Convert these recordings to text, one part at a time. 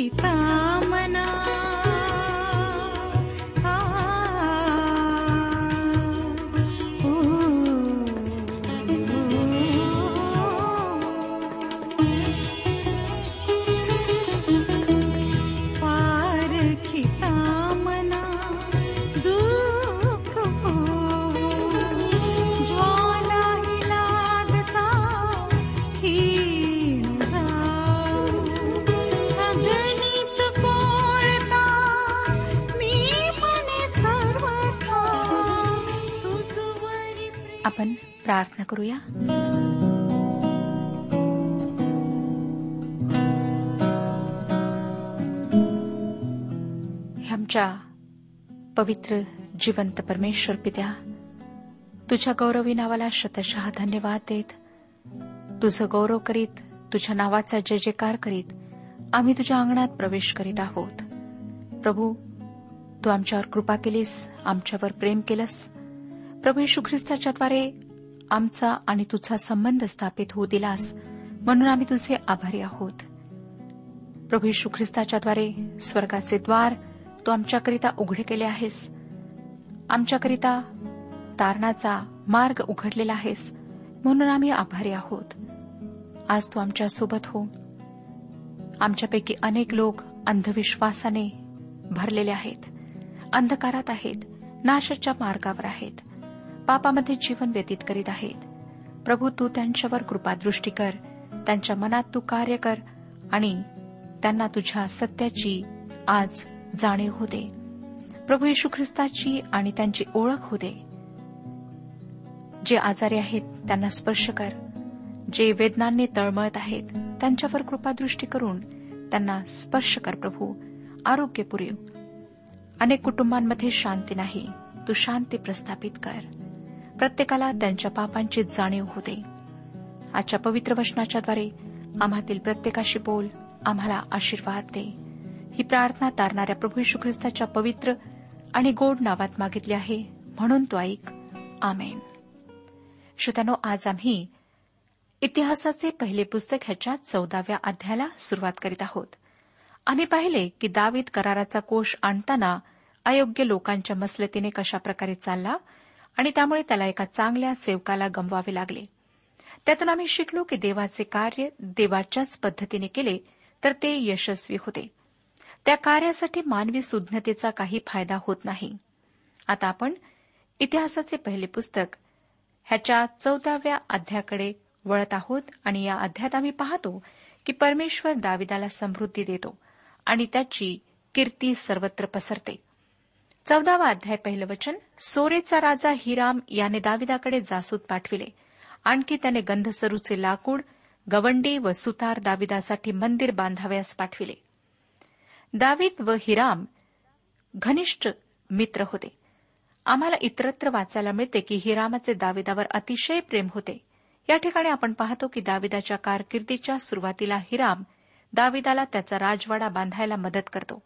ಕವಿತಾ प्रार्थना करूया हे आमच्या पवित्र जिवंत परमेश्वर पित्या तुझ्या गौरवी नावाला शतशः धन्यवाद देत. तुझं गौरव करीत तुझ्या नावाचा जय जयकार करीत आम्ही तुझ्या अंगणात प्रवेश करीत आहोत. प्रभू तू आमच्यावर कृपा केलीस आमच्यावर प्रेम केलंस. प्रभू येशू ख्रिस्ताच्याद्वारे आमचा आणि तुझा संबंध स्थापित होऊ दिलास. म्हणून आम्ही तुझे आभारी आहोत. प्रभू येशू ख्रिस्ताच्याद्वारे स्वर्गाचे द्वार तू आमच्याकरिता उघडे केले आहेस. आमच्याकरिता तारणाचा मार्ग उघडलेला आहेस. म्हणून आम्ही आभारी आहोत. आज तू आमच्यासोबत हो. आमच्यापैकी अनेक लोक अंधविश्वासाने भरलेले आहेत. अंधकारात आहेत. नाशाच्या मार्गावर आहेत. पापामध्ये जीवन व्यतीत करीत आहेत. प्रभू तू त्यांच्यावर कृपादृष्टी कर त्यांच्या मनात तू कार्य कर आणि त्यांना तुझ्या सत्याची आज जाणीव होते. प्रभू येशू ख्रिस्ताची आणि त्यांची ओळख होते. जे आजारी आहेत त्यांना स्पर्श कर. जे वेदनांनी तळमळत आहेत त्यांच्यावर कृपादृष्टी करून त्यांना स्पर्श कर प्रभू. आरोग्य पुरेव. अनेक कुटुंबांमध्ये शांती नाही तू शांती प्रस्थापित कर. प्रत्येकाला त्यांच्या पापांची जाणीव होते. आजच्या पवित्र वचनाच्याद्वारे आम्हातील प्रत्येकाशी बोल आम्हाला आशीर्वाद दे. ही प्रार्थना तारणाऱ्या प्रभू यशू ख्रिस्ताच्या पवित्र आणि गोड नावात मागितली आहे म्हणून तो ऐक. आमेन. श्रोत्यानो आज आम्ही इतिहासाचे पहिले पुस्तक ह्याच्या चौदाव्या अध्यायाला सुरुवात करीत आहोत. आम्ही पाहिले की दावीद कराराचा कोष आणताना अयोग्य लोकांच्या मसलतीने कशाप्रकारे चालला? आणि त्यामुळे त्याला एका चांगल्या सेवकाला गमवावे लागले. त्यातून आम्ही शिकलो की देवाचे कार्य देवाच्याच पद्धतीने केले तर ते यशस्वी होते. त्या कार्यासाठी मानवी सुज्ञतेचा काही फायदा होत नाही. आता आपण इतिहासाचे पहिले पुस्तक ह्याच्या चौदाव्या अध्याकडे वळत आहोत आणि या अध्यात आम्ही पाहतो की परमेश्वर दाविदाला समृद्धी देतो आणि त्याची कीर्ती सर्वत्र पसरते. चौदावा अध्याय पहिलं वचन सोरेचा राजा हिराम याने दाविदाकडे जासूद पाठविले. आणखी त्याने गंधसरूचे लाकूड गवंडी व सुतार दाविदासाठी मंदिर बांधाव्यास पाठविले. दावीद व हिराम घनिष्ठ मित्र होते. आम्हाला इतरत्र वाचायला मिळते की हिरामाचे दाविदावर अतिशय प्रेम होते. या ठिकाणी आपण पाहतो की दाविदाच्या कारकिर्दीच्या सुरुवातीला हिराम दाविदाला त्याचा राजवाडा बांधायला मदत करतो.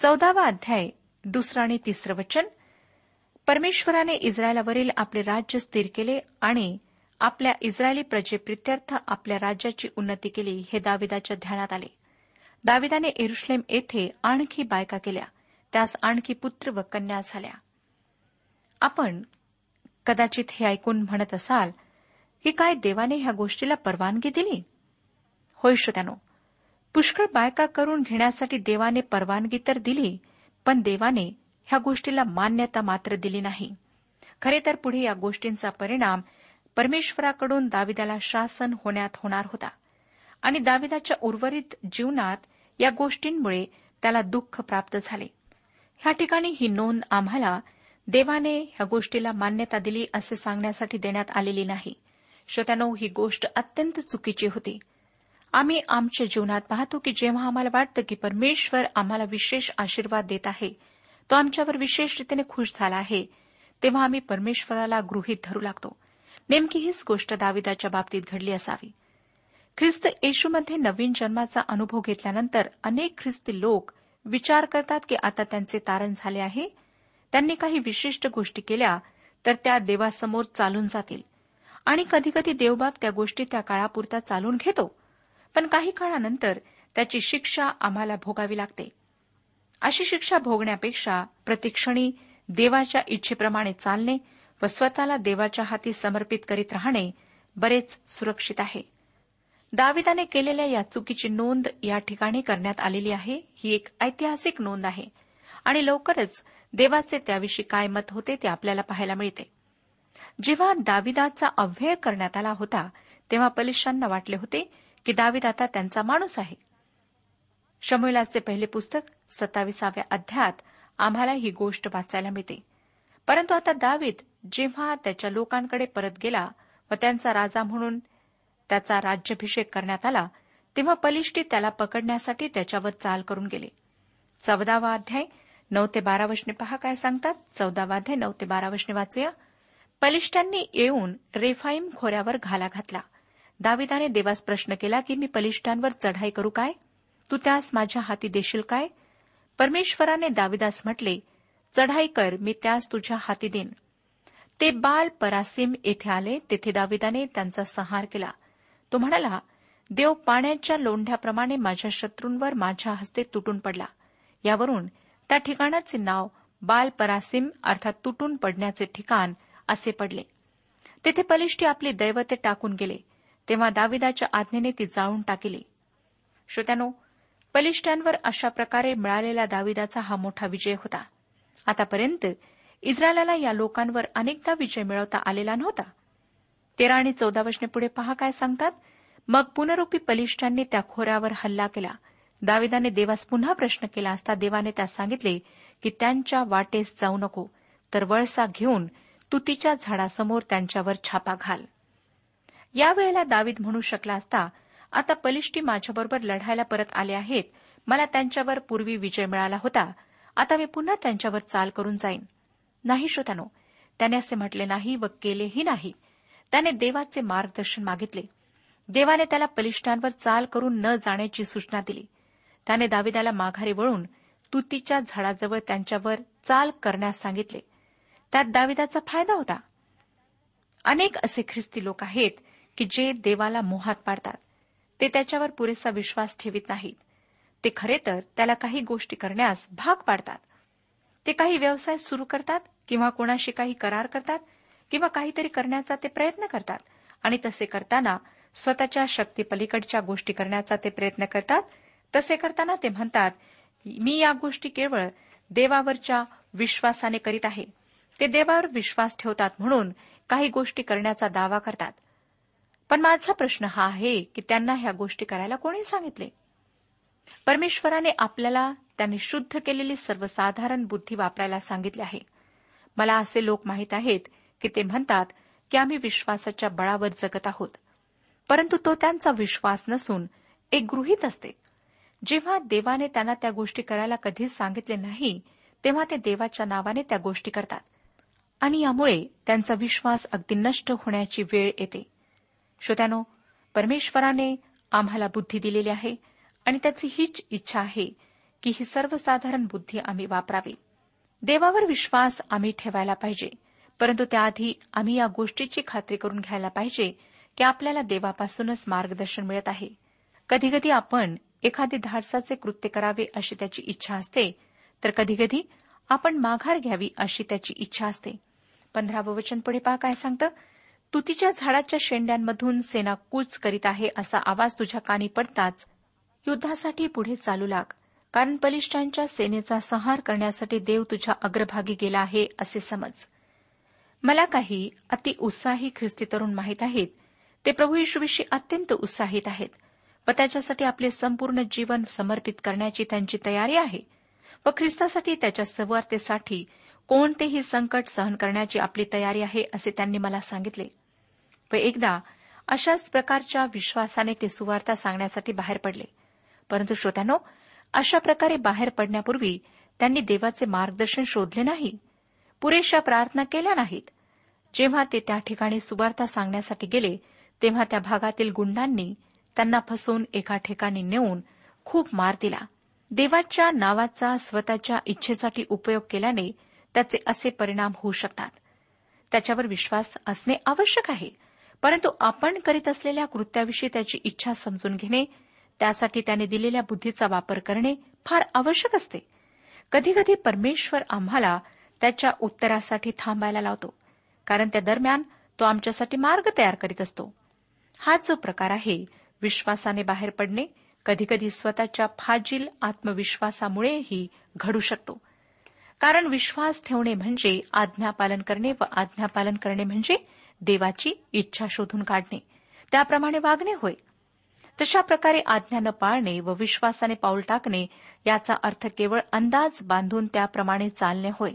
चौदावा अध्याय दुसरं आणि तिसरं वचन. परमेश्वराने इस्रायलावरील आपले राज्य स्थिर केले आणि आपल्या इस्रायली प्रजेप्रित्यर्थ आपल्या राज्याची उन्नती केली हे दाविदाच्या ध्यानात आले. दाविदाने एरुश्लेम येथे आणखी बायका केल्या. त्यास आणखी पुत्र व कन्या झाल्या. आपण कदाचित हे ऐकून म्हणत असाल की काय देवाने ह्या गोष्टीला परवानगी दिली? होय श्रोत्यानो पुष्कळ बायका करून घेण्यासाठी देवाने परवानगी तर दिली पण देवाने ह्या गोष्टीला मान्यता मात्र दिली नाही. खरे तर पुढे या गोष्टींचा परिणाम परमेश्वराकडून दाविदाला शासन होण्यात होणार होता. आणि दाविदाच्या उर्वरित जीवनात या गोष्टींमुळे त्याला दुःख प्राप्त झाले. ह्या ठिकाणी ही नोंद आम्हाला देवाने ह्या गोष्टीला मान्यता दिली असे सांगण्यासाठी देण्यात आलेली नाही. श्रोत्यानो ही गोष्ट अत्यंत चुकीची होती. आम्ही आमच्या जीवनात पाहतो की जेव्हा आम्हाला वाटतं की परमेश्वर आम्हाला विशेष आशीर्वाद देत आहे तो आमच्यावर विशेष रीतीने खुश झाला आहे तेव्हा आम्ही परमेश्वराला गृहीत धरू लागतो. नेमकी हीच गोष्ट दाविदाच्या बाबतीत घडली असावी. ख्रिस्त येशूमध्ये नवीन जन्माचा अनुभव घेतल्यानंतर अनेक ख्रिस्ती लोक विचार करतात की आता त्यांचे तारण झाले आहे. त्यांनी काही विशिष्ट गोष्टी केल्या तर त्या देवासमोर चालून जातील. आणि कधीकधी देवबाब त्या गोष्टी त्या काळापुरता चालून घेतो. पण काही काळानंतर त्याची शिक्षा आम्हाला भोगावी लागते. अशी शिक्षा भोगण्यापेक्षा प्रतिक्षणी देवाच्या इच्छेप्रमाणे चालणे व स्वतःला देवाच्या हाती समर्पित करीत राहणे बरेच सुरक्षित आहे. दाविदाने केलेल्या या चुकीची नोंद या ठिकाणी करण्यात आलेली आहे ही एक ऐतिहासिक नोंद आहे आणि लवकरच देवाचे त्याविषयी काय मत होते ते आपल्याला पाहायला मिळते. जेव्हा दाविदाचा अव्यय करण्यात आला होता तेव्हा पलिशांना वाटले होते की दावीद आता त्यांचा माणूस आहे. शमुलाचे पहिले पुस्तक सत्ताविसाव्या अध्यात आम्हाला ही गोष्ट वाचायला मिळते. परंतु आता दावीद जेव्हा त्याच्या लोकांकडे परत गेला व त्यांचा राजा म्हणून त्याचा राज्याभिषेक करण्यात आला तेव्हा पलिष्टी त्याला पकडण्यासाठी त्याच्यावर चाल करून गेले. चौदावा अध्याय नऊ ते बारा वशने पहा काय सांगतात. चौदावा अध्याय नऊ ते बारा वशने वाचूया. पलिष्टांनी येऊन रेफाईम खोऱ्यावर घाला घातला. दाविदाने देवास प्रश्न केला की मी पलिष्ठांवर चढाई करू काय? तू त्यास माझ्या हाती देशील काय? परमेश्वराने दाविदास म्हटले चढाई कर मी त्यास तुझ्या हाती देईन. ते बाल परासिम येथे आले तेथे दाविदाने त्यांचा संहार केला. तो म्हणाला देव पाण्याच्या लोंढ्याप्रमाणे माझ्या शत्रूंवर माझ्या हस्ते तुटून पडला. यावरून त्या ठिकाणाचे नाव बाल परासिम अर्थात तुटून पडण्याचे ठिकाण असे पडले. तेथे पलिष्ठी आपली दैवते टाकून गेले. तेव्हा दाविदाच्या आज्ञेने ती जाळून टाकली. श्रोत्यानो पलिष्ठांवर अशा प्रकारे मिळालेला दाविदाचा हा मोठा विजय होता. आतापर्यंत इस्रायलाला या लोकांवर अनेकदा विजय मिळवता आलेला नव्हता. तेरा आणि चौदा वर्षने पुढे पहा काय सांगतात. मग पुनरुपी पलिष्ठांनी त्या खोऱ्यावर हल्ला केला. दाविदाने देवास पुन्हा प्रश्न केला असता देवाने त्यास सांगितले की त्यांच्या वाटेस जाऊ नको तर वळसा घेऊन तुतीच्या झाडासमोर त्यांच्यावर छापा घाल. यावेळेला दावीद म्हणू शकला असता आता पलिष्टी माझ्याबरोबर लढायला परत आले आहेत. मला त्यांच्यावर पूर्वी विजय मिळाला होता. आता मी पुन्हा त्यांच्यावर चाल करून जाईन. नाही श्रोत्यानो त्याने असे म्हटले नाही व केलेही नाही. त्याने देवाचे मार्गदर्शन मागितले. देवाने त्याला बलिष्ठांवर चाल करून न जाण्याची सूचना दिली. त्याने दाविदाला माघारी वळून तुतीच्या झाडाजवळ त्यांच्यावर चाल करण्यास सांगितले. त्यात दाविदाचा फायदा होता. अनेक असे ख्रिस्ती लोक आहेत की जे देवाला मोहात पाडतात ते त्याच्यावर पुरेसा विश्वास ठेवित नाहीत. ते खरे तर त्याला काही गोष्टी करण्यास भाग पाडतात. ते काही व्यवसाय सुरू करतात किंवा कोणाशी काही करार करतात किंवा काहीतरी करण्याचा ते प्रयत्न करतात आणि तसे करताना स्वतःच्या शक्तीपलीकडच्या गोष्टी करण्याचा ते प्रयत्न करतात. तसे करताना ते म्हणतात मी या गोष्टी केवळ देवावरच्या विश्वासाने करीत आहे. ते देवावर विश्वास ठेवतात म्हणून काही गोष्टी करण्याचा दावा करतात. पण माझा प्रश्न हा आहे की त्यांना ह्या गोष्टी करायला कोणी सांगितले? परमेश्वराने आपल्याला त्यांनी शुद्ध केलेली सर्वसाधारण बुद्धी वापरायला सांगितले आहे. मला असे लोक माहीत आहेत की ते म्हणतात की आम्ही विश्वासाच्या बळावर जगत आहोत. परंतु तो त्यांचा विश्वास नसून एक गृहीत असते. जेव्हा देवाने त्यांना त्या गोष्टी करायला कधीच सांगितले नाही तेव्हा ते देवाच्या नावाने त्या गोष्टी करतात. आणि यामुळे त्यांचा विश्वास अगदी नष्ट होण्याची वेळ येते. श्रोत्यानो परमेश्वराने आम्हाला बुद्धी दिलेली आहे आणि त्याची हीच इच्छा आहे की ही सर्वसाधारण बुद्धी आम्ही वापरावी. देवावर विश्वास आम्ही ठेवायला पाहिजे परंतु त्याआधी आम्ही या गोष्टीची खात्री करून घ्यायला पाहिजे की आपल्याला देवापासूनच मार्गदर्शन मिळत आहे. कधीकधी आपण एखादे धाडसाचे कृत्य करावे अशी त्याची इच्छा असते तर कधीकधी आपण माघार घ्यावी अशी त्याची इच्छा असते. पंधरावं वचन पुढे पहा काय सांगतं? तुतीच्या झाडाच्या शेंड्यांमधून सेना कूच करीत आहे असा आवाज तुझ्या कानी पडताच युद्धासाठी पुढे चालू लाग. कारण बलिष्ठांच्या सेनेचा संहार करण्यासाठी देव तुझ्या अग्रभागी गेला आहे असे समज. मला काही अति उत्साही ख्रिस्ती तरुण माहीत आहेत. ते प्रभू येशूविषयी अत्यंत उत्साहित आहेत. व त्याच्यासाठी आपले संपूर्ण जीवन समर्पित करण्याची त्यांची तयारी आहे. व ख्रिस्तासाठी त्याच्या सवारतेसाठी कोणतेही संकट सहन करण्याची आपली तयारी आहे असे त्यांनी मला सांगितले. व एकदा अशाच प्रकारच्या विश्वासाने ते सुवार्ता सांगण्यासाठी बाहेर पडले. परंतु श्रोत्यानो अशा प्रकारे बाहेर पडण्यापूर्वी त्यांनी देवाचे मार्गदर्शन शोधले नाही पुरेशा प्रार्थना केल्या नाहीत. जेव्हा ते त्या ठिकाणी सुवार्ता सांगण्यासाठी गेले तेव्हा त्या भागातील गुंडांनी त्यांना फसवून एका ठिकाणी नेऊन खूप मार दिला. देवाच्या नावाचा स्वतःच्या इच्छेसाठी उपयोग केल्याने त्याचे असे परिणाम होऊ शकतात. त्याच्यावर विश्वास असणे आवश्यक आहे. परंतु आपण करीत असलेल्या कृत्याविषयी त्याची इच्छा समजून घेणे त्यासाठी त्याने दिलेल्या बुद्धीचा वापर करणे फार आवश्यक असते. कधीकधी परमेश्वर आम्हाला त्याच्या उत्तरासाठी थांबायला लावतो कारण त्या दरम्यान तो आमच्यासाठी मार्ग तयार करीत असतो. हा जो प्रकार आहे विश्वासाने बाहेर पडणे कधीकधी स्वतःच्या फाजील आत्मविश्वासामुळेही घडू शकतो. कारण विश्वास ठेवणे म्हणजे आज्ञापालन करणे व आज्ञापालन करणे म्हणजे देवाची इच्छा शोधून काढणे. त्याप्रमाणे वागणे होय. तशा प्रकारे आज्ञा न पाळणे व विश्वासाने पाऊल टाकणे याचा अर्थ केवळ अंदाज बांधून त्याप्रमाणे चालणे होय.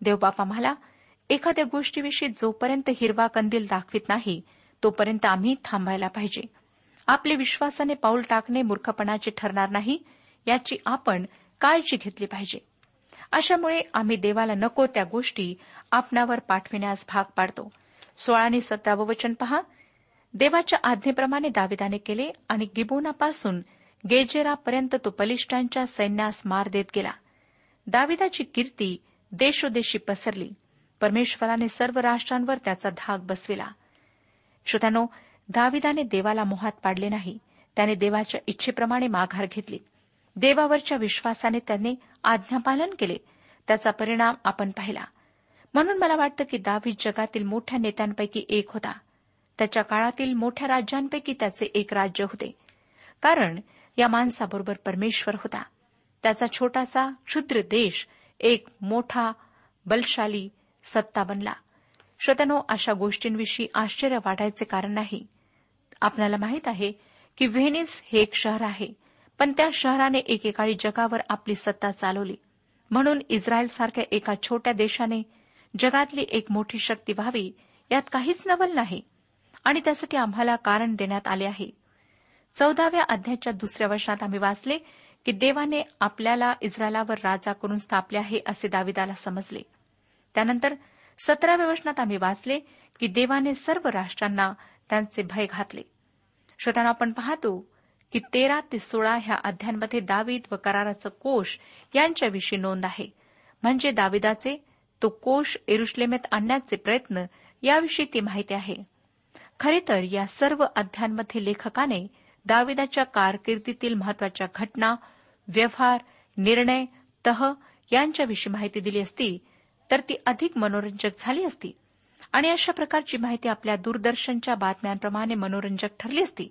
देवबापा मला एखाद्या गोष्टीविषयी जोपर्यंत हिरवा कंदील दाखवित नाही तोपर्यंत आम्ही थांबायला पाहिजे. आपले विश्वासाने पाऊल टाकणे मूर्खपणाचे ठरणार नाही याची आपण काळजी घेतली पाहिजे. अशामुळे आम्ही देवाला नको त्या गोष्टी आपणावर पाठविण्यास भाग पाडतो. सोळा आणि सतरावं वचन पहा. देवाच्या आज्ञेप्रमाणे दाविदाने केले आणि गिबोनापासून गेजेरापर्यंत तो बलिष्ठांच्या सैन्यास मार देत गेला. दाविदाची कीर्ती देशोदेशी पसरली. परमेश्वराने सर्व राष्ट्रांवर त्याचा धाक बसविला. श्रोत्यानो दाविदाने देवाला मोहात पाडले नाही. त्याने देवाच्या इच्छेप्रमाणे माघार घेतली. देवावरच्या विश्वासाने त्याने आज्ञापालन केले. त्याचा परिणाम आपण पाहिला. म्हणून मला वाटतं की दावीद जगातील मोठ्या नेत्यांपैकी एक होता. त्याच्या काळातील मोठ्या राज्यांपैकी त्याचे एक राज्य होते. कारण या माणसाबरोबर परमेश्वर होता. त्याचा छोटासा क्षुद्र देश एक मोठा बलशाली सत्ता बनला. श्रोत्यानो अशा गोष्टींविषयी आश्चर्य वाटायचे कारण नाही. आपल्याला माहीत आहे की व्हेनिस हे एक शहर आहे पण त्या शहराने एकेकाळी जगावर आपली सत्ता चालवली. म्हणून इस्रायल सारख्या एका छोट्या देशाने जगातली एक मोठी शक्ती व्हावी यात काहीच नवल नाही. आणि त्यासाठी आम्हाला कारण देण्यात आले आहे. चौदाव्या अध्यायाच्या दुसऱ्या वर्षात आम्ही वाचले की देवाने आपल्याला इस्रायलावर राजा करून स्थापले आहे असे दाविदाला समजले. त्यानंतर सतराव्या वर्षात आम्ही वाचले की देवाने सर्व राष्ट्रांना त्यांचे भय घातले. श्रोतांना आपण पाहतो की तेरा ते सोळा ह्या अध्यायांमध्ये दावीद व कराराचं कोश यांच्याविषयी नोंद आहे. म्हणजे दाविदाचे तो कोश एरुश्लेमेत आणण्याचे प्रयत्न याविषयी ती माहिती आहे. खरे तर या सर्व अध्यायांमध्ये लेखकाने दाविदाच्या कारकिर्दीतील महत्त्वाच्या घटना व्यवहार निर्णय तह यांच्याविषयी माहिती दिली असती तर ती अधिक मनोरंजक झाली असती. आणि अशा प्रकारची माहिती आपल्या दूरदर्शनच्या बातम्यांप्रमाणे मनोरंजक ठरली असती.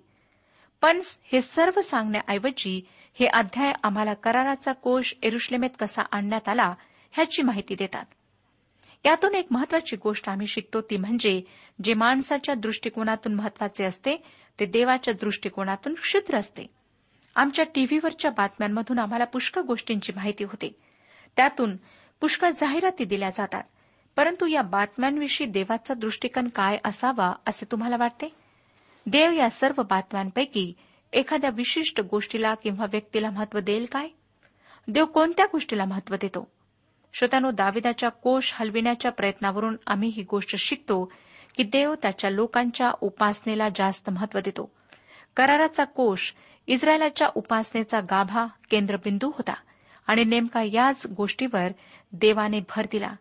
पण हे सर्व सांगण्याऐवजी हे अध्याय आम्हाला कराराचा कोश एरुश्लेमेत कसा आणण्यात आला ह्याची माहिती देतात. यातून एक महत्वाची गोष्ट आम्ही शिकतो ती म्हणजे जे माणसाच्या दृष्टिकोनातून महत्त्वाचे असते ते देवाच्या दृष्टिकोनातून क्षुद्र असते. आमच्या टीव्हीवरच्या बातम्यांमधून आम्हाला पुष्कळ गोष्टींची माहिती होते. त्यातून पुष्कळ जाहिराती दिल्या जातात. परंतु या बातम्यांविषयी देवाचा दृष्टिकोन काय असावा असे तुम्हाला वाटते? देव या सर्व बातम्यांपैकी एखाद्या विशिष्ट गोष्टीला किंवा व्यक्तीला महत्त्व देईल काय? देव कोणत्या गोष्टीला महत्त्व देतो? श्रोत्यानो दाविदाच्या कोष हलविण्याच्या प्रयत्नावरून आम्ही ही गोष्ट शिकतो की देव त्याच्या लोकांच्या उपासनेला जास्त महत्त्व देतो. कराराचा कोष इस्रायलाच्या उपासनेचा गाभा केंद्रबिंदू होता आणि नेमका याच गोष्टीवर देवाने भर दिला.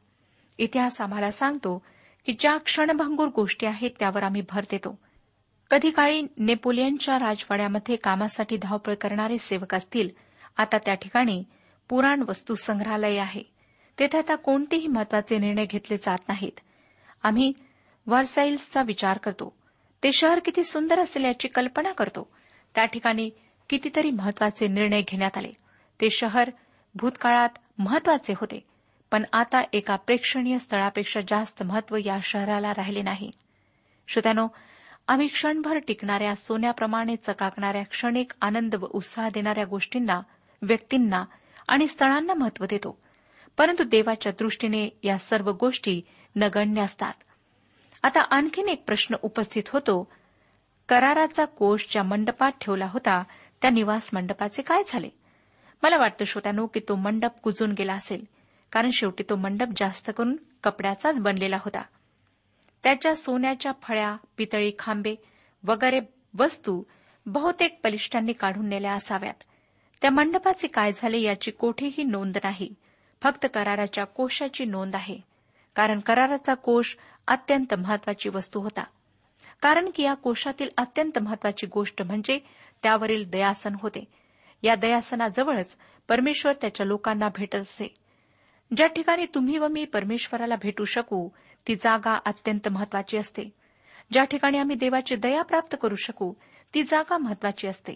इतिहास आम्हाला सांगतो की ज्या क्षणभंगूर गोष्टी आहेत त्यावर आम्ही भर देतो. कधी काळी नेपोलियनच्या राजवाड्यामध्ये कामासाठी धावपळ करणारे सेवक असतील आता त्या ठिकाणी पुराण वस्तू संग्रहालय आहे. तेथे आता कोणतेही महत्त्वाचे निर्णय घेतले जात नाहीत. आम्ही वर्साईल्सचा विचार करतो. ते शहर किती सुंदर असेल याची कल्पना करतो. त्या ठिकाणी कितीतरी महत्त्वाचे निर्णय घेण्यात आले. ते शहर भूतकाळात महत्त्वाचे होते पण आता एका प्रेक्षणीय स्थळापेक्षा जास्त महत्त्व या शहराला राहिले नाही. श्रोत्यानो आम्ही क्षणभर टिकणाऱ्या सोन्याप्रमाणे चकाकणाऱ्या क्षणिक आनंद व उत्साह देणाऱ्या गोष्टींना व्यक्तींना आणि स्थळांना महत्त्व देतो. परंतु देवाच्या दृष्टीने या सर्व गोष्टी नगण्य असतात. आता आणखीन एक प्रश्न उपस्थित होतो. कराराचा कोश ज्या मंडपात ठेवला होता त्या निवास मंडपाचे काय झाले? मला वाटतं श्रोत्यानो की तो मंडप कुजून गेला असेल कारण शेवटी तो मंडप जास्त करून कपड्याचाच बनलेला होता. त्याच्या सोन्याच्या फळ्या पितळी खांबे वगैरे वस्तू बहुतेक बलिष्ठांनी काढून नेल्या असाव्यात. त्या मंडपाचे काय झाले याची कोठेही नोंद नाही. फक्त कराराच्या कोशाची नोंद आहे. कारण कराराचा कोश अत्यंत महत्वाची वस्तू होता. कारण की या कोशातील अत्यंत महत्वाची गोष्ट म्हणजे त्यावरील दयासन होते. या दयासनाजवळच परमेश्वर त्याच्या लोकांना भेटत असे. ज्या ठिकाणी तुम्ही व मी परमेश्वराला भेटू शकू ती जागा अत्यंत महत्वाची असते. ज्या ठिकाणी आम्ही देवाची दया प्राप्त करू शकू ती जागा महत्वाची असते.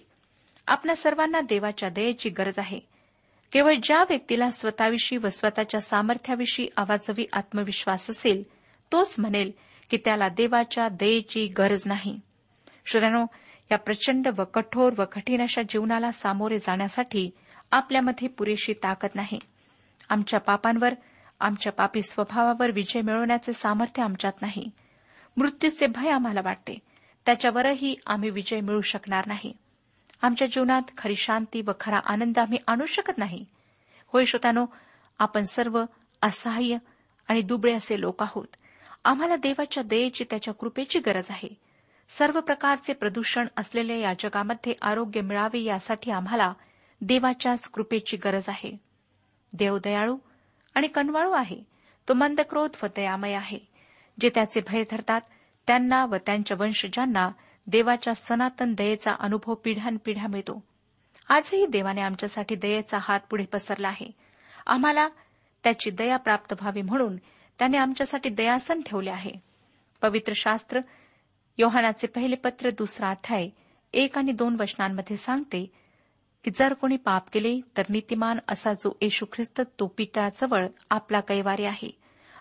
आपल्या सर्वांना देवाच्या दयेची गरज आहे. केवळ ज्या व्यक्तीला स्वतःविषयी व स्वतःच्या सामर्थ्याविषयी आवाजवी आत्मविश्वास असेल तोच म्हणेल की त्याला देवाच्या दयेची गरज नाही. श्रोत्यानो या प्रचंड व कठोर व कठीण अशा जीवनाला सामोरे जाण्यासाठी आपल्यामध्ये पुरेशी ताकद नाही. आमच्या पापांवर आमच्या पापी स्वभावावर विजय मिळवण्याचे सामर्थ्य आमच्यात नाही. मृत्यूचे भय आम्हाला वाटते. त्याच्यावरही आम्ही विजय मिळू शकणार नाही. आमच्या जीवनात खरी शांती व खरा आनंद आम्ही आणू शकत नाही. होय श्रोतानो आपण सर्व असहाय्य आणि दुबळे असे लोक आहोत. आम्हाला देवाच्या दयेची त्याच्या कृपेची गरज आहे. सर्व प्रकारचे प्रदूषण असलेल्या या जगामध्ये आरोग्य मिळावे यासाठी आम्हाला देवाच्याच कृपेची गरज आहे. देव दयाळू आणि कणवाळू आहे. तो मंदक्रोध व दयामय आहे. जे त्याचे भय धरतात त्यांना व त्यांच्या वंशजांना देवाच्या सनातन दयेचा अनुभव पिढ्यानपिढ्या मिळतो. आजही देवाने आमच्यासाठी दयेचा हात पुढे पसरला आहे. आम्हाला त्याची दया प्राप्त व्हावी म्हणून त्याने आमच्यासाठी दयासन ठेवले आहे. पवित्र शास्त्र योहानाचे पहिले पत्र दुसरा अध्याय एक आणि दोन वचनांमध्ये सांगते की जर कोणी पाप केले तर नीतिमान असा जो येशू ख्रिस्त तो पित्याजवळ आपला कैवारी आहे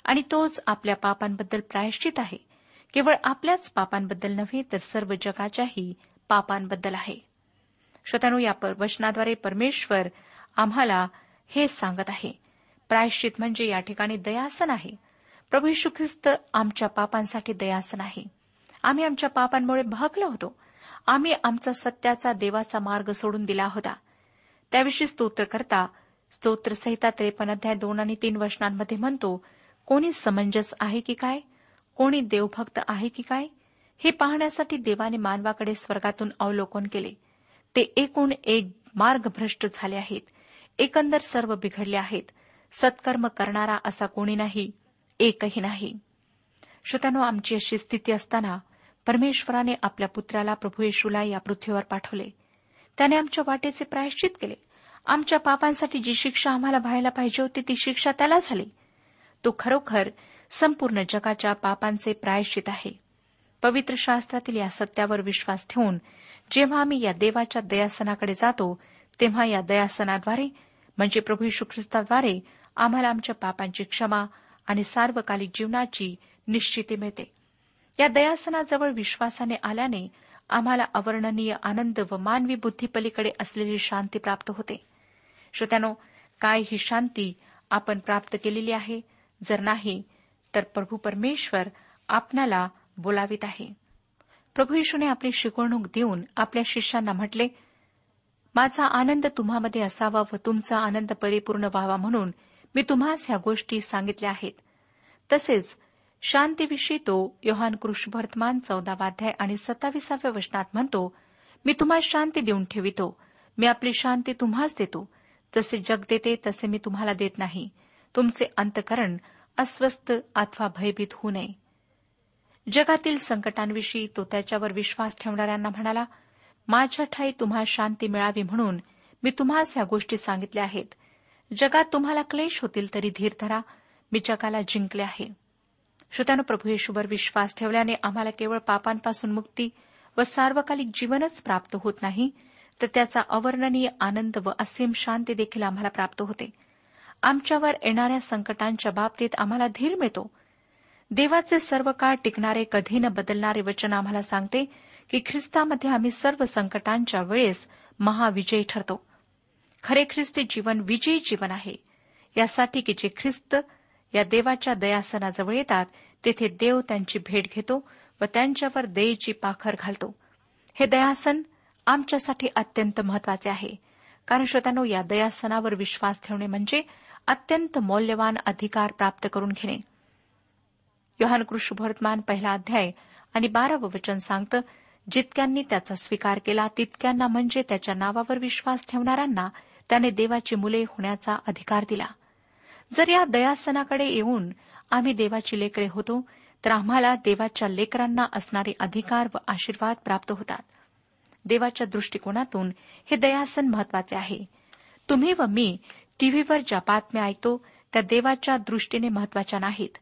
आणि तोच आपल्या पापांबद्दल प्रायश्चित आहे. केवळ आपल्याच पापांबद्दल नव्हे तर सर्व जगाच्याही पापांबद्दल आहे. श्रोतानु या वचनाद्वारे परमेश्वर आम्हाला हे सांगत आहे. प्रायश्चित म्हणजे या ठिकाणी दयासन आहे. प्रभू यशू ख्रिस्त आमच्या पापांसाठी दयासन आहे. आम्ही आमच्या पापांमुळे भगलो होतो. आम्ही आमचा सत्याचा देवाचा मार्ग सोडून दिला होता. त्याविषयी स्तोत्र करता स्तोत्रसहिता त्रेपन्न अध्याय दोन आणि तीन वचनांमध्ये म्हणतो कोणी समंजस आहे की काय? कोणी देवभक्त आहे की काय? हे पाहण्यासाठी देवाने मानवाकडे स्वर्गातून अवलोकन केले. ते एकूण एक मार्गभ्रष्ट झाले आहेत. एकंदर सर्व बिघडले आहेत. सत्कर्म करणारा असा कोणी नाही एकही नाही. श्रोत्यानो आमची अशी स्थिती असताना परमेश्वराने आपल्या पुत्राला प्रभू येशूला या पृथ्वीवर पाठवले. त्याने आमच्या वाटेचे प्रायश्चित केले. आमच्या पापांसाठी जी शिक्षा आम्हाला व्हायला पाहिजे होती ती शिक्षा त्याला झाली. तो खरोखर संपूर्ण जगाच्या पापांचे प्रायश्चित आहे. पवित्र शास्त्रातील या सत्यावर विश्वास ठेवून जेव्हा आम्ही या देवाच्या दयासनाकडे जातो तेव्हा या दयासनाद्वारे म्हणजे प्रभू यशू ख्रिस्ताद्वारे आम्हाला आमच्या पापांची क्षमा आणि सार्वकालिक जीवनाची निश्चिती मिळते. या दयासनाजवळ विश्वासाने आल्याने आम्हाला अवर्णनीय आनंद व मानवी बुद्धीपलीकडे असलेली शांती प्राप्त होते. श्रोत्यानो काय ही शांती आपण प्राप्त केलेली आहे? जर नाही तर प्रभू परमेश्वर आपणाला बोलावित आहे. प्रभू येशूने आपली शिकवणूक देऊन आपल्या शिष्यांना म्हटले माझा आनंद तुम्हामध्ये असावा व तुमचा आनंद परिपूर्ण व्हावा म्हणून मी तुम्हास ह्या गोष्टी सांगितल्या आहेत. तसेच शांतीविषयी तो योहान कृष्णवर्तमान चौदावाध्याय आणि सत्ताविसाव्या वचनात म्हणतो मी तुम्हाला शांती देऊन ठेवितो. मी आपली शांती तुम्हाच देतो. जसे जग देते तसे मी तुम्हाला देत नाही. तुमचे अंतकरण अस्वस्थ अथवा भयभीत होऊ नये. जगातील संकटांविषयी तो त्याच्यावर विश्वास ठेवणाऱ्यांना म्हणाला माझ्या ठाई तुम्हाला शांती मिळावी म्हणून मी तुम्हास ह्या गोष्टी सांगितल्या आहेत. जगात तुम्हाला क्लेश होतील तरी धीर धरा. मी जगाला जिंकले आहे. श्रोत्यानं प्रभू येशूवर विश्वास ठेवल्याने आम्हाला केवळ पापांपासून मुक्ती व सार्वकालिक जीवनच प्राप्त होत नाही तर त्याचा अवर्णनीय आनंद व असीम शांती देखील आम्हाला प्राप्त होते. आमच्यावर येणाऱ्या संकटांच्या बाबतीत आम्हाला धीर मिळतो. देवाचे सर्व काळ टिकणारे कधी न बदलणारे वचन आम्हाला सांगते की ख्रिस्तामध्ये आम्ही सर्व संकटांच्या वेळेस महाविजयी ठरतो. खरे ख्रिस्ती जीवन विजयी जीवन आहे. यासाठी की जे ख्रिस्त या देवाच्या दयासनाजवळ येतात तेथे देव त्यांची भेट घेतो व त्यांच्यावर दयेची पाखर घालतो. हे दयासन आमच्यासाठी अत्यंत महत्त्वाचे आहे. कारण श्रोत्यानो या दयासनावर विश्वास ठेवणे म्हणजे अत्यंत मौल्यवान अधिकार प्राप्त करून घेणे. योहान कृष्णभवर्तमान पहिला अध्याय आणि बारावं वचन सांगतं जितक्यांनी त्याचा स्वीकार केला तितक्यांना म्हणजे त्याच्या नावावर विश्वास ठेवणाऱ्यांना त्याने देवाची मुले होण्याचा अधिकार दिला. जर या दयासनाकडे येऊन आम्ही देवाची लेकरे होतो तर आम्हाला देवाच्या लेकरांना असणारे अधिकार व आशीर्वाद प्राप्त होतात. देवाच्या दृष्टिकोनातून हे दयासन महत्त्वाचे आहे. तुम्ही व मी टीव्हीवर ज्या बातम्या ऐकतो त्या देवाच्या दृष्टीने महत्त्वाच्या नाहीत.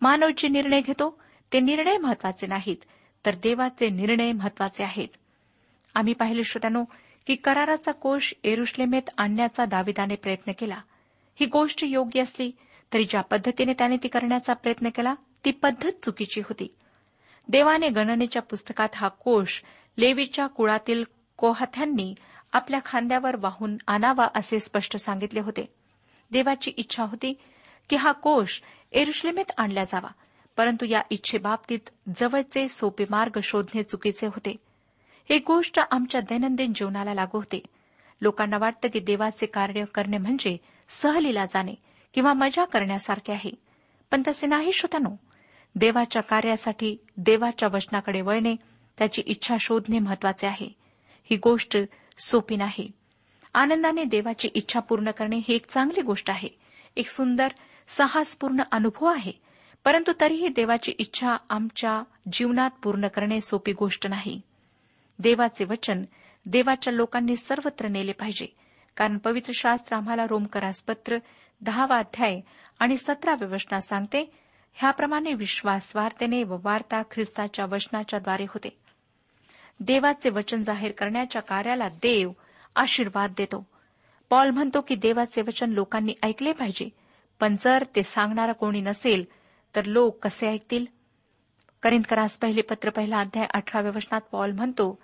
मानव जे निर्णय घेतो ते निर्णय महत्त्वाचे नाहीत तर देवाचे निर्णय महत्त्वाचे आहेत. आम्ही पाहिले श्रोत्यानो की कराराचा कोष एरुश्लेमेत आणण्याचा दाविदाने प्रयत्न केला. ही गोष्ट योग्य असली तरी ज्या पद्धतीने त्याने ती करण्याचा प्रयत्न केला ती पद्धत चुकीची होती. देवाने गणनेच्या पुस्तकात हा कोष लेवीच्या कुळातील कोहाथ्यांनी आपल्या खांद्यावर वाहून आणावा असे स्पष्ट सांगितले होते. देवाची इच्छा होती की हा कोष एरुश्लेमेत आणला जावा परंतु या इच्छेबाबतीत जवळचे सोपे मार्ग शोधणे चुकीचे होते. ही गोष्ट आमच्या दैनंदिन जीवनाला लागू होते. लोकांना वाटतं की देवाचे कार्य करणे म्हणजे सहलीला जाणे किंवा मजा करण्यासारखे आहे. पण तसे नाही श्रोतानो देवाच्या कार्यासाठी देवाच्या वचनाकडे वळणे त्याची इच्छा शोधणे महत्त्वाचे आहे. ही गोष्ट सोपी नाही. आनंदाने देवाची इच्छा पूर्ण करणे ही एक चांगली गोष्ट आहे. एक सुंदर साहसपूर्ण अनुभव आहे. परंतु तरीही देवाची इच्छा आमच्या जीवनात पूर्ण करणे सोपी गोष्ट नाही. देवाचे वचन देवाच्या लोकांनी सर्वत्र नेले पाहिजे. कारण पवित्र शास्त्र आम्हाला रोमकरास पत्र दहावा अध्याय आणि सतराव्या वचनात सांगते. ह्याप्रमाणे विश्वास वार्तेने व वार्ता ख्रिस्ताच्या वचनाच्याद्वारे होते. देवाचे वचन जाहीर करण्याच्या कार्याला देव आशीर्वाद देतो. पॉल म्हणतो की देवाचे वचन लोकांनी ऐकले पाहिजे पण जर ते सांगणारा कोणी नसेल तर लोक कसे ऐकतील? करिंदकरास पहिले पत्र पहिला अध्याय अठराव्या वचनात पॉल म्हणतो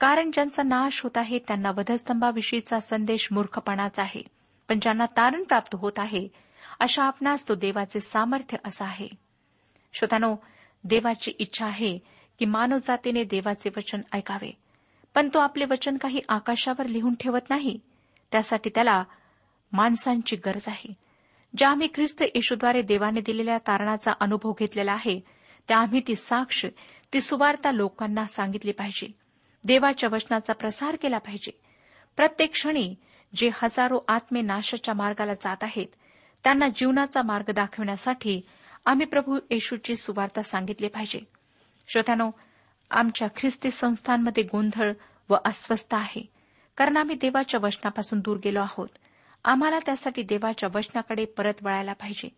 कारण ज्यांचा नाश होत आहे त्यांना वधस्तंभाविषयीचा संदेश मूर्खपणाचा आहे पण ज्यांना तारण प्राप्त होत आहे अशा आपणास तो देवाचे सामर्थ्य असा आहे. श्रोतानो देवाची इच्छा आहे की मानव जातीने देवाचे वचन ऐकावे. पण तो आपले वचन काही आकाशावर लिहून ठेवत नाही. त्यासाठी त्याला माणसांची गरज आहे. ज्या आम्ही ख्रिस्त येशूद्वारे देवाने दिलेल्या तारणाचा अनुभव घेतलेला आहे त्या आम्ही ती साक्ष ती सुवार्ता लोकांना सांगितली पाहिजे. देवाच्या वचनाचा प्रसार केला पाहिजे. प्रत्येक क्षणी जे हजारो आत्मे नाशाच्या मार्गाला जात आहेत त्यांना जीवनाचा मार्ग दाखवण्यासाठी आम्ही प्रभू येशूची सुवार्ता सांगितली पाहिजे. श्रोत्यानो आमच्या ख्रिस्ती संस्थांमध्ये गोंधळ व अस्वस्थ आहे कारण आम्ही देवाच्या वचनापासून दूर गेलो आहोत. आम्हाला त्यासाठी देवाच्या वचनाकडे परत वळायला पाहिजे.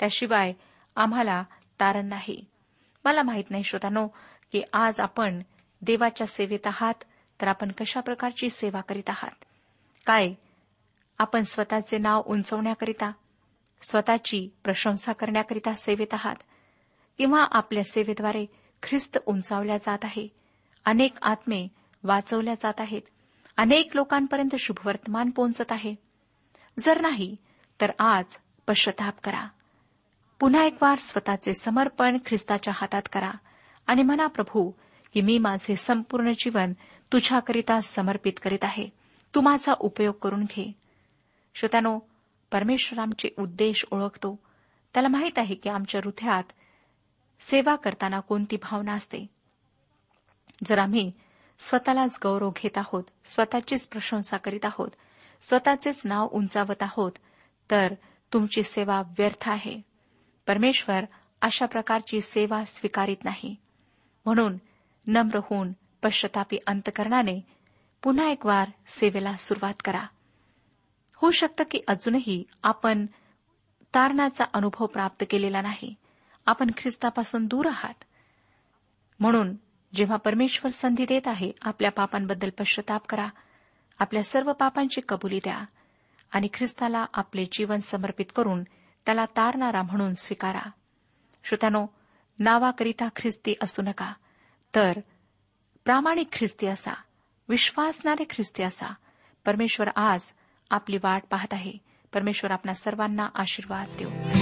त्याशिवाय आम्हाला तारण नाही. मला माहीत नाही श्रोतानो की आज आपण देवाच्या सेवेत आहात तर आपण कशा प्रकारची सेवा करीत आहात? काय? आपण स्वतःचे नाव उंचवण्याकरिता स्वतःची प्रशंसा करण्याकरिता सेवेत आहात? किंवा आपल्या सेवेद्वारे ख्रिस्त उंचावल्या जात आहे. अनेक आत्मे वाचवल्या जात आहेत. अनेक लोकांपर्यंत शुभवर्तमान पोहोचत आहे. जर नाही तर आज पश्चाताप करा. पुन्हा एक वार स्वतःचे समर्पण ख्रिस्ताच्या हातात करा आणि म्हणा प्रभू की मी माझे संपूर्ण जीवन तुझ्याकरिता समर्पित करीत आहे. तू माझा उपयोग करून घे. श्रोत्यानो परमेश्वर आमचे उद्देश ओळखतो. त्याला माहीत आहे की आमच्या हृदयात सेवा करताना कोणती भावना असते? जर आम्ही स्वतःलाच गौरव घेत आहोत स्वतःचीच प्रशंसा करीत आहोत स्वतःचेच नाव उंचावत आहोत तर तुमची सेवा व्यर्थ आहे. परमेश्वर अशा प्रकारची सेवा स्वीकारित नाही. म्हणून नम्र होऊन पश्चातापी अंतकरणाने पुन्हा एक वार सेवेला सुरुवात करा. होऊ शकतं की अजूनही आपण तारणाचा अनुभव प्राप्त केलेला नाही. आपण ख्रिस्तापासून दूर आहात. म्हणून जेव्हा परमेश्वर संधी देत आहे आपल्या पापांबद्दल पश्चाताप करा. आपल्या सर्व पापांची कबुली द्या. आणि ख्रिस्ताला आपले जीवन समर्पित करून त्याला तारणारा म्हणून स्वीकारा. श्रोत्यानो नावाकरिता ख्रिस्ती असू नका. तर प्रामाणिक ख्रिस्ती असा. विश्वासणारे ख्रिस्ती असा. परमेश्वर आज आपली वाट पाहत आहे. परमेश्वर आपल्या सर्वांना आशीर्वाद देऊ.